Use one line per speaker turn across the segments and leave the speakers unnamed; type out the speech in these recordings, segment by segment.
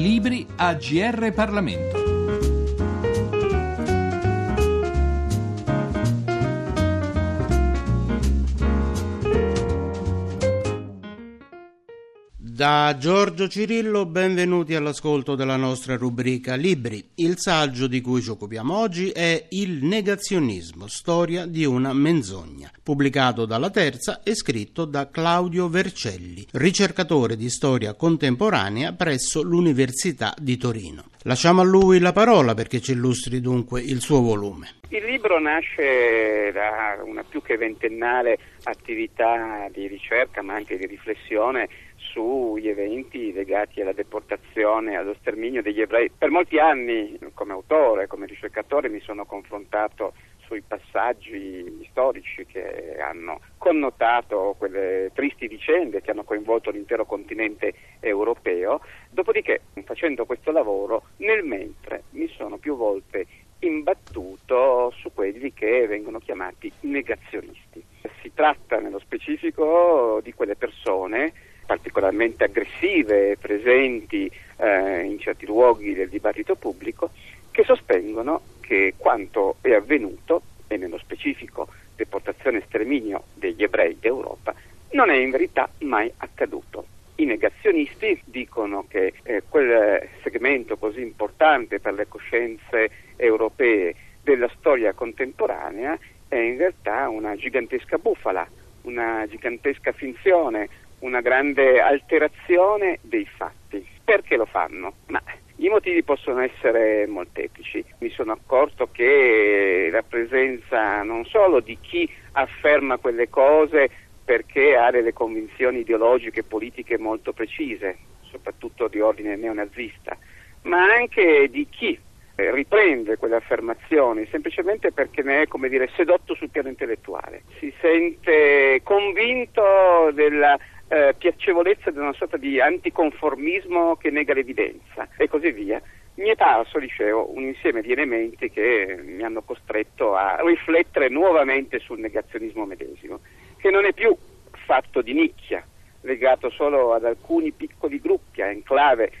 Libri a GR Parlamento.
Da Giorgio Cirillo benvenuti all'ascolto della nostra rubrica Libri. Il saggio di cui ci occupiamo oggi è Il negazionismo, storia di una menzogna, pubblicato dalla Terza e scritto da Claudio Vercelli, ricercatore di storia contemporanea presso l'Università di Torino. Lasciamo a lui la parola perché ci illustri dunque il suo volume.
Il libro nasce da una più che ventennale attività di ricerca ma anche di riflessione sugli eventi legati alla deportazione, allo sterminio degli ebrei. Per molti anni come autore, come ricercatore mi sono confrontato sui passaggi storici che hanno connotato quelle tristi vicende che hanno coinvolto l'intero continente europeo. Dopodiché, facendo questo lavoro, nel mentre mi sono più volte imbattuto su quelli che vengono chiamati negazionisti. Si tratta nello specifico di quelle persone particolarmente aggressive, presenti eh, in certi luoghi del dibattito pubblico, che sostengono che quanto è avvenuto, e nello specifico deportazione e sterminio degli ebrei d'Europa, non è in verità mai accaduto. I negazionisti dicono che eh, quel segmento così importante per le coscienze europee della storia contemporanea è in realtà una gigantesca bufala, una gigantesca finzione, una grande alterazione dei fatti. Perché lo fanno? Ma i motivi possono essere molteplici. Mi sono accorto che la presenza non solo di chi afferma quelle cose perché ha delle convinzioni ideologiche e politiche molto precise, soprattutto di ordine neonazista, ma anche di chi riprende quelle affermazioni semplicemente perché ne è, come dire, sedotto sul piano intellettuale. Si sente convinto della eh, piacevolezza di una sorta di anticonformismo che nega l'evidenza e così via. Mi è parso, dicevo, un insieme di elementi che mi hanno costretto a riflettere nuovamente sul negazionismo medesimo, che non è più fatto di nicchia, legato solo ad alcuni piccoli gruppi, a enclave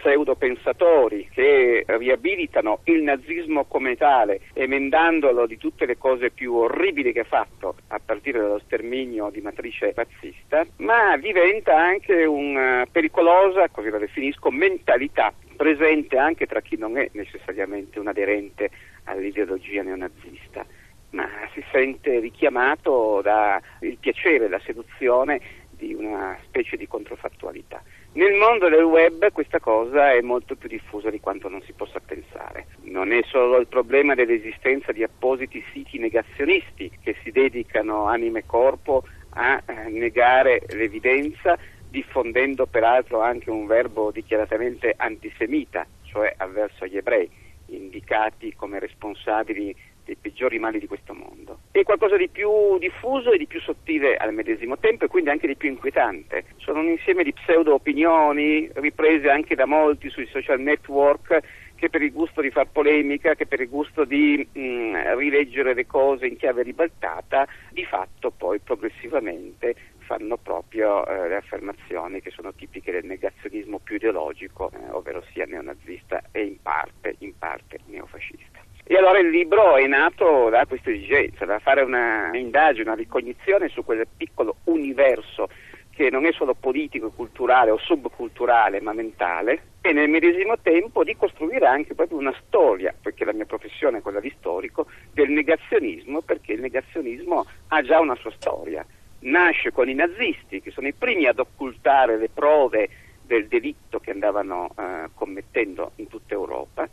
pseudopensatori che riabilitano il nazismo come tale, emendandolo di tutte le cose più orribili che ha fatto, a partire dallo sterminio di matrice razzista, ma diventa anche una pericolosa, così la definisco, mentalità presente anche tra chi non è necessariamente un aderente all'ideologia neonazista ma si sente richiamato dal piacere, la seduzione di una specie di controfattualità. Nel mondo del web questa cosa è molto più diffusa di quanto non si possa pensare. Non è solo il problema dell'esistenza di appositi siti negazionisti che si dedicano anime e corpo a eh, negare l'evidenza, diffondendo peraltro anche un verbo dichiaratamente antisemita, cioè avverso agli ebrei, indicati come responsabili dei peggiori mali di questo mondo. È qualcosa di più diffuso e di più sottile al medesimo tempo e quindi anche di più inquietante. Sono un insieme di pseudo-opinioni riprese anche da molti sui social network che per il gusto di far polemica, che per il gusto di mh, rileggere le cose in chiave ribaltata, di fatto poi progressivamente fanno proprio eh, le affermazioni che sono tipiche del negazionismo più ideologico, eh, ovvero sia neonazista e in parte, in parte neofascista. E allora il libro è nato da questa esigenza, da fare una indagine, una ricognizione su quel piccolo universo che non è solo politico, culturale o subculturale, ma mentale, e nel medesimo tempo di costruire anche proprio una storia, perché la mia professione è quella di storico, del negazionismo, perché il negazionismo ha già una sua storia. Nasce con i nazisti, che sono i primi ad occultare le prove del delitto che andavano eh, commettendo in tutta Europa,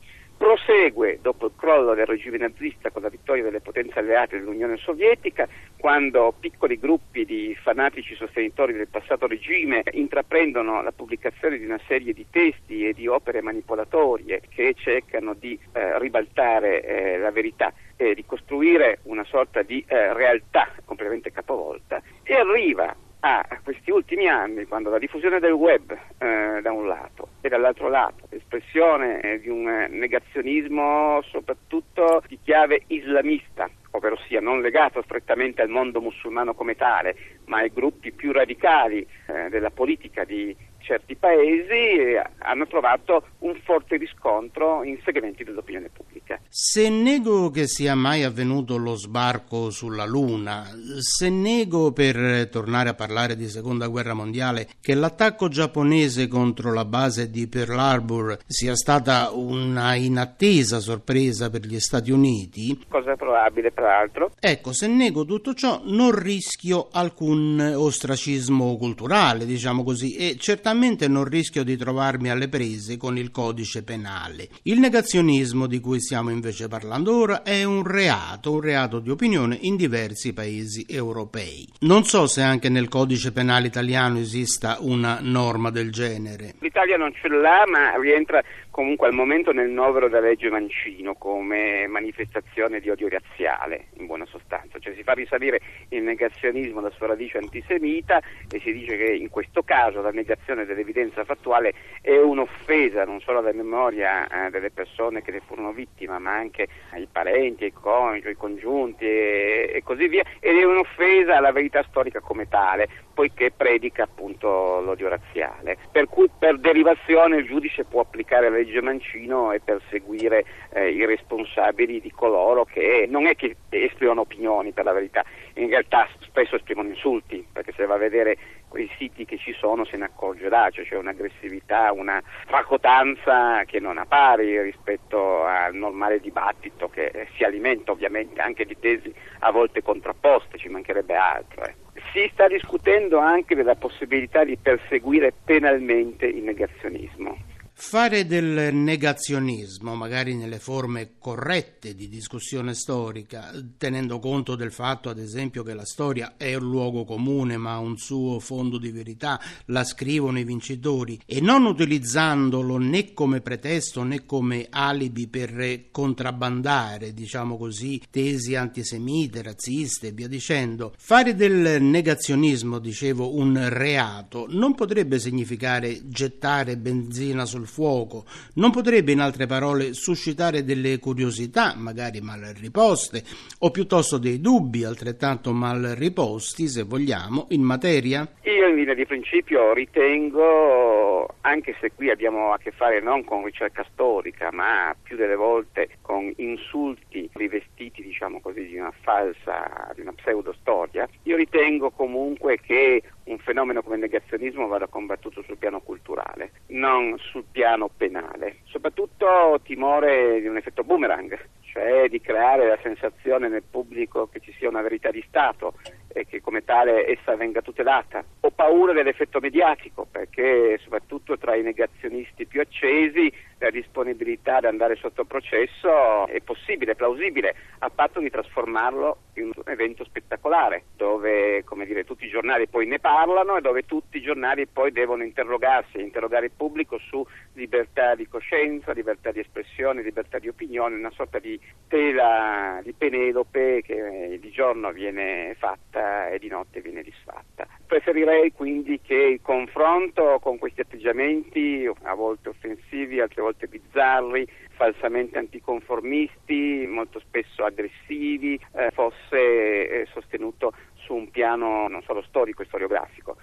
prosegue dopo il crollo del regime nazista con la vittoria delle potenze alleate dell'Unione Sovietica, quando piccoli gruppi di fanatici sostenitori del passato regime intraprendono la pubblicazione di una serie di testi e di opere manipolatorie che cercano di eh, ribaltare eh, la verità e di costruire una sorta di eh, realtà completamente capovolta. E arriva a questi ultimi anni, quando la diffusione del web eh, da un lato e dall'altro lato l'espressione eh, di un eh, negazionismo soprattutto di chiave islamista, ovvero sia non legato strettamente al mondo musulmano come tale, ma ai gruppi più radicali eh, della politica di certi paesi eh, hanno trovato un forte riscontro in segmenti dell'opinione pubblica.
Se nego che sia mai avvenuto lo sbarco sulla Luna, se nego per tornare a parlare di seconda guerra mondiale che l'attacco giapponese contro la base di Pearl Harbor sia stata una inattesa sorpresa per gli Stati Uniti,
cosa probabile peraltro.
Ecco, se nego tutto ciò non rischio alcun ostracismo culturale, diciamo così, e certamente non rischio di trovarmi alle prese con il codice penale. Il negazionismo di cui stiamo invece parlando ora è un reato, un reato di opinione in diversi paesi europei. Non so se anche nel codice penale italiano esista una norma del genere.
L'Italia non ce l'ha, ma rientra comunque al momento nel novero della legge Mancino come manifestazione di odio razziale, in buona sostanza, cioè si fa risalire il negazionismo alla sua radice antisemita e si dice che in questo caso la negazione dell'evidenza fattuale è un'offesa non solo alla memoria eh, delle persone che ne furono vittime, ma anche ai parenti, ai coniugi, ai congiunti e, e così via, ed è un'offesa alla verità storica come tale, poiché predica appunto l'odio razziale. Per cui per derivazione il giudice può applicare la legge Mancino e perseguire eh, i responsabili di coloro che non è che esprimono opinioni per la verità, in realtà spesso esprimono insulti, perché se va a vedere quei siti che ci sono se ne accorge là, cioè c'è un'aggressività, una tracotanza che non ha pari rispetto al normale dibattito che si alimenta ovviamente anche di tesi a volte contrapposte, ci mancherebbe altro. Eh. Si sta discutendo anche della possibilità di perseguire penalmente il negazionismo.
Fare del negazionismo, magari nelle forme corrette di discussione storica, tenendo conto del fatto, ad esempio, che la storia è un luogo comune ma ha un suo fondo di verità, la scrivono i vincitori, e non utilizzandolo né come pretesto né come alibi per contrabbandare, diciamo così, tesi antisemite, razziste e via dicendo. Fare del negazionismo, dicevo, un reato non potrebbe significare gettare benzina sul fuoco. Non potrebbe, in altre parole, suscitare delle curiosità, magari mal riposte, o piuttosto dei dubbi altrettanto mal riposti, se vogliamo, in materia?
Io in linea di principio ritengo, anche se qui abbiamo a che fare non con ricerca storica, ma più delle volte con insulti rivestiti, diciamo così, di una falsa, di una pseudostoria, io ritengo comunque che un fenomeno come il negazionismo vada combattuto sul piano culturale, non sul piano penale. Soprattutto timore di un effetto boomerang, cioè di creare la sensazione nel pubblico che ci sia una verità di Stato e che come tale essa venga tutelata. Ho paura dell'effetto mediatico perché soprattutto tra i negazionisti più accesi la disponibilità ad andare sotto processo è possibile, plausibile, a patto di trasformarlo in un evento spettacolare, dove dire, tutti i giornali poi ne parlano e dove tutti i giornali poi devono interrogarsi, interrogare il pubblico su libertà di coscienza, libertà di espressione, libertà di opinione, una sorta di tela di Penelope che di giorno viene fatta e di notte viene disfatta. Preferirei quindi che il confronto con questi atteggiamenti, a volte offensivi, altre volte bizzarri, falsamente anticonformisti, molto spesso aggressivi, eh, fosse eh, sostenuto su un piano non solo storico e storiografico,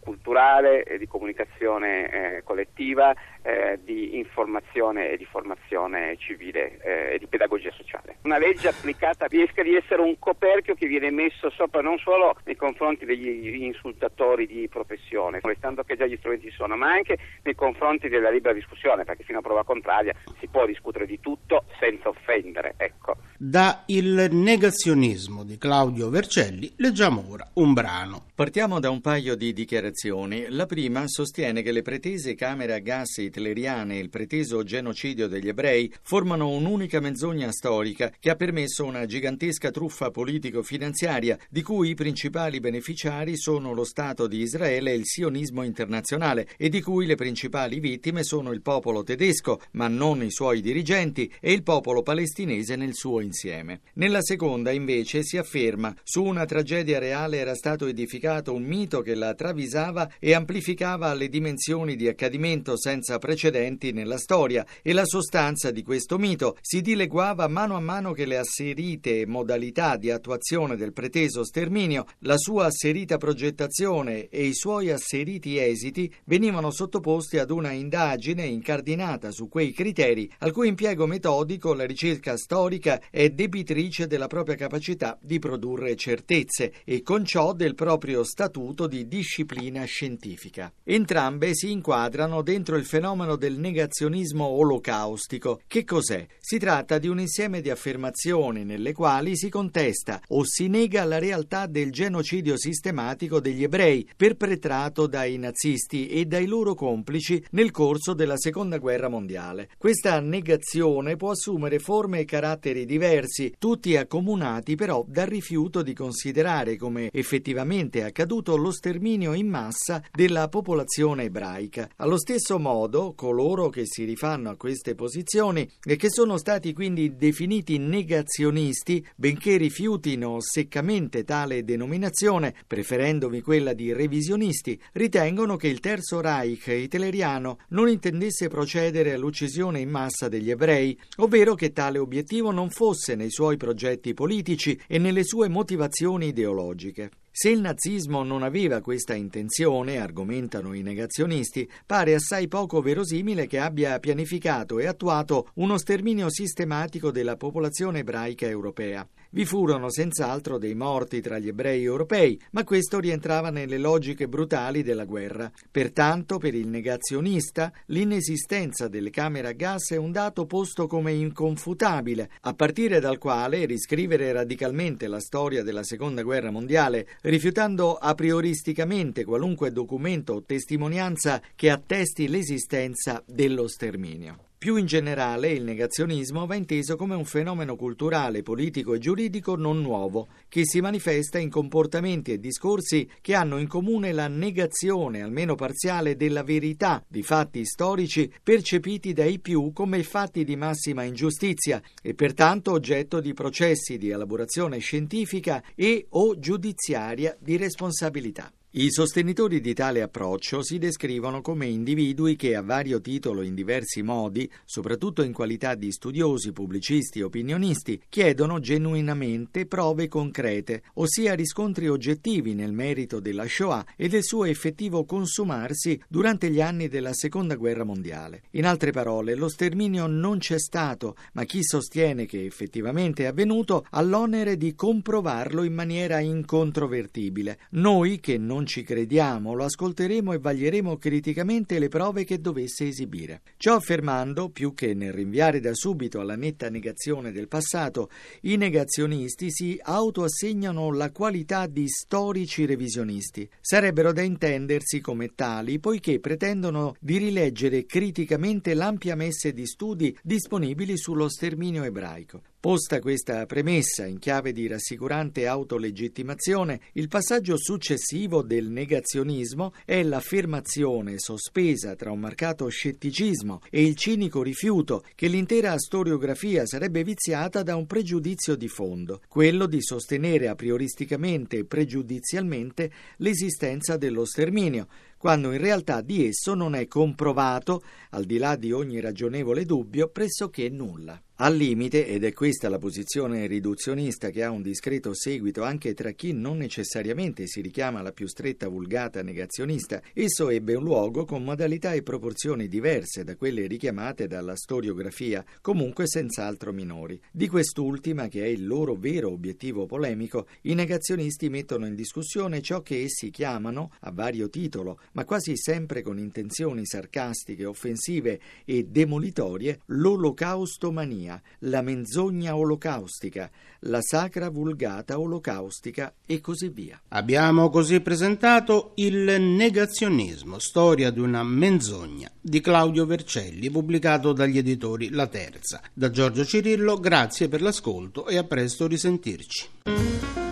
culturale, di comunicazione eh, collettiva, eh, di informazione e di formazione civile eh, e di pedagogia sociale. Una legge applicata riesca di essere un coperchio che viene messo sopra non solo nei confronti degli insultatori di professione, restando che già gli strumenti sono, ma anche nei confronti della libera discussione, perché fino a prova contraria si può discutere di tutto senza offendere. Ecco.
Da Il negazionismo di Claudio Vercelli leggiamo ora un brano.
Partiamo da un paio di dichiarazioni. La prima sostiene che le pretese camere a gas hitleriane e il preteso genocidio degli ebrei formano un'unica menzogna storica che ha permesso una gigantesca truffa politico-finanziaria di cui i principali beneficiari sono lo Stato di Israele e il sionismo internazionale e di cui le principali vittime sono il popolo tedesco, ma non i suoi dirigenti, e il popolo palestinese nel suo insieme. Nella seconda, invece, si afferma su una tragedia reale era stato edificato un mito che la tradizione ravvisava e amplificava le dimensioni di accadimento senza precedenti nella storia e la sostanza di questo mito si dileguava mano a mano che le asserite modalità di attuazione del preteso sterminio, la sua asserita progettazione e i suoi asseriti esiti venivano sottoposti ad una indagine incardinata su quei criteri al cui impiego metodico la ricerca storica è debitrice della propria capacità di produrre certezze e con ciò del proprio statuto di disciplina scientifica. Entrambe si inquadrano dentro il fenomeno del negazionismo olocaustico. Che cos'è? Si tratta di un insieme di affermazioni nelle quali si contesta o si nega la realtà del genocidio sistematico degli ebrei perpetrato dai nazisti e dai loro complici nel corso della Seconda Guerra Mondiale. Questa negazione può assumere forme e caratteri diversi, tutti accomunati però dal rifiuto di considerare come effettivamente accaduto lo sterminio in massa della popolazione ebraica. Allo stesso modo, coloro che si rifanno a queste posizioni e che sono stati quindi definiti negazionisti, benché rifiutino seccamente tale denominazione, preferendovi quella di revisionisti, ritengono che il Terzo Reich hitleriano non intendesse procedere all'uccisione in massa degli ebrei, ovvero che tale obiettivo non fosse nei suoi progetti politici e nelle sue motivazioni ideologiche. Se il nazismo non aveva questa intenzione, argomentano i negazionisti, pare assai poco verosimile che abbia pianificato e attuato uno sterminio sistematico della popolazione ebraica europea. Vi furono senz'altro dei morti tra gli ebrei europei, ma questo rientrava nelle logiche brutali della guerra. Pertanto, per il negazionista, l'inesistenza delle camere a gas è un dato posto come inconfutabile, a partire dal quale riscrivere radicalmente la storia della Seconda Guerra Mondiale, rifiutando a prioristicamente qualunque documento o testimonianza che attesti l'esistenza dello sterminio. Più in generale, il negazionismo va inteso come un fenomeno culturale, politico e giuridico non nuovo, che si manifesta in comportamenti e discorsi che hanno in comune la negazione, almeno parziale, della verità di fatti storici percepiti dai più come fatti di massima ingiustizia e pertanto oggetto di processi di elaborazione scientifica e o giudiziaria di responsabilità. I sostenitori di tale approccio si descrivono come individui che a vario titolo in diversi modi, soprattutto in qualità di studiosi, pubblicisti opinionisti, chiedono genuinamente prove concrete, ossia riscontri oggettivi nel merito della Shoah e del suo effettivo consumarsi durante gli anni della Seconda Guerra Mondiale. In altre parole, lo sterminio non c'è stato, ma chi sostiene che effettivamente è avvenuto ha l'onere di comprovarlo in maniera incontrovertibile. Noi che non ci crediamo, lo ascolteremo e vaglieremo criticamente le prove che dovesse esibire. Ciò affermando, più che nel rinviare da subito alla netta negazione del passato, i negazionisti si autoassegnano la qualità di storici revisionisti. Sarebbero da intendersi come tali, poiché pretendono di rileggere criticamente l'ampia messe di studi disponibili sullo sterminio ebraico. Posta questa premessa in chiave di rassicurante autolegittimazione, il passaggio successivo del negazionismo è l'affermazione sospesa tra un marcato scetticismo e il cinico rifiuto che l'intera storiografia sarebbe viziata da un pregiudizio di fondo, quello di sostenere a prioristicamente e pregiudizialmente l'esistenza dello sterminio, quando in realtà di esso non è comprovato, al di là di ogni ragionevole dubbio, pressoché nulla. Al limite, ed è questa la posizione riduzionista che ha un discreto seguito anche tra chi non necessariamente si richiama alla più stretta vulgata negazionista, esso ebbe un luogo con modalità e proporzioni diverse da quelle richiamate dalla storiografia, comunque senz'altro minori. Di quest'ultima, che è il loro vero obiettivo polemico, i negazionisti mettono in discussione ciò che essi chiamano, a vario titolo, ma quasi sempre con intenzioni sarcastiche, offensive e demolitorie, l'olocaustomania la menzogna olocaustica, la sacra vulgata olocaustica e così via.
Abbiamo così presentato Il negazionismo, storia di una menzogna di Claudio Vercelli, pubblicato dagli editori La Terza. Da Giorgio Cirillo, grazie per l'ascolto e a presto risentirci.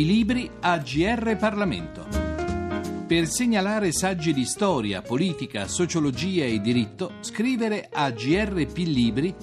I libri a GR Parlamento. Per segnalare saggi di storia, politica, sociologia e diritto, scrivere a grplibri.it.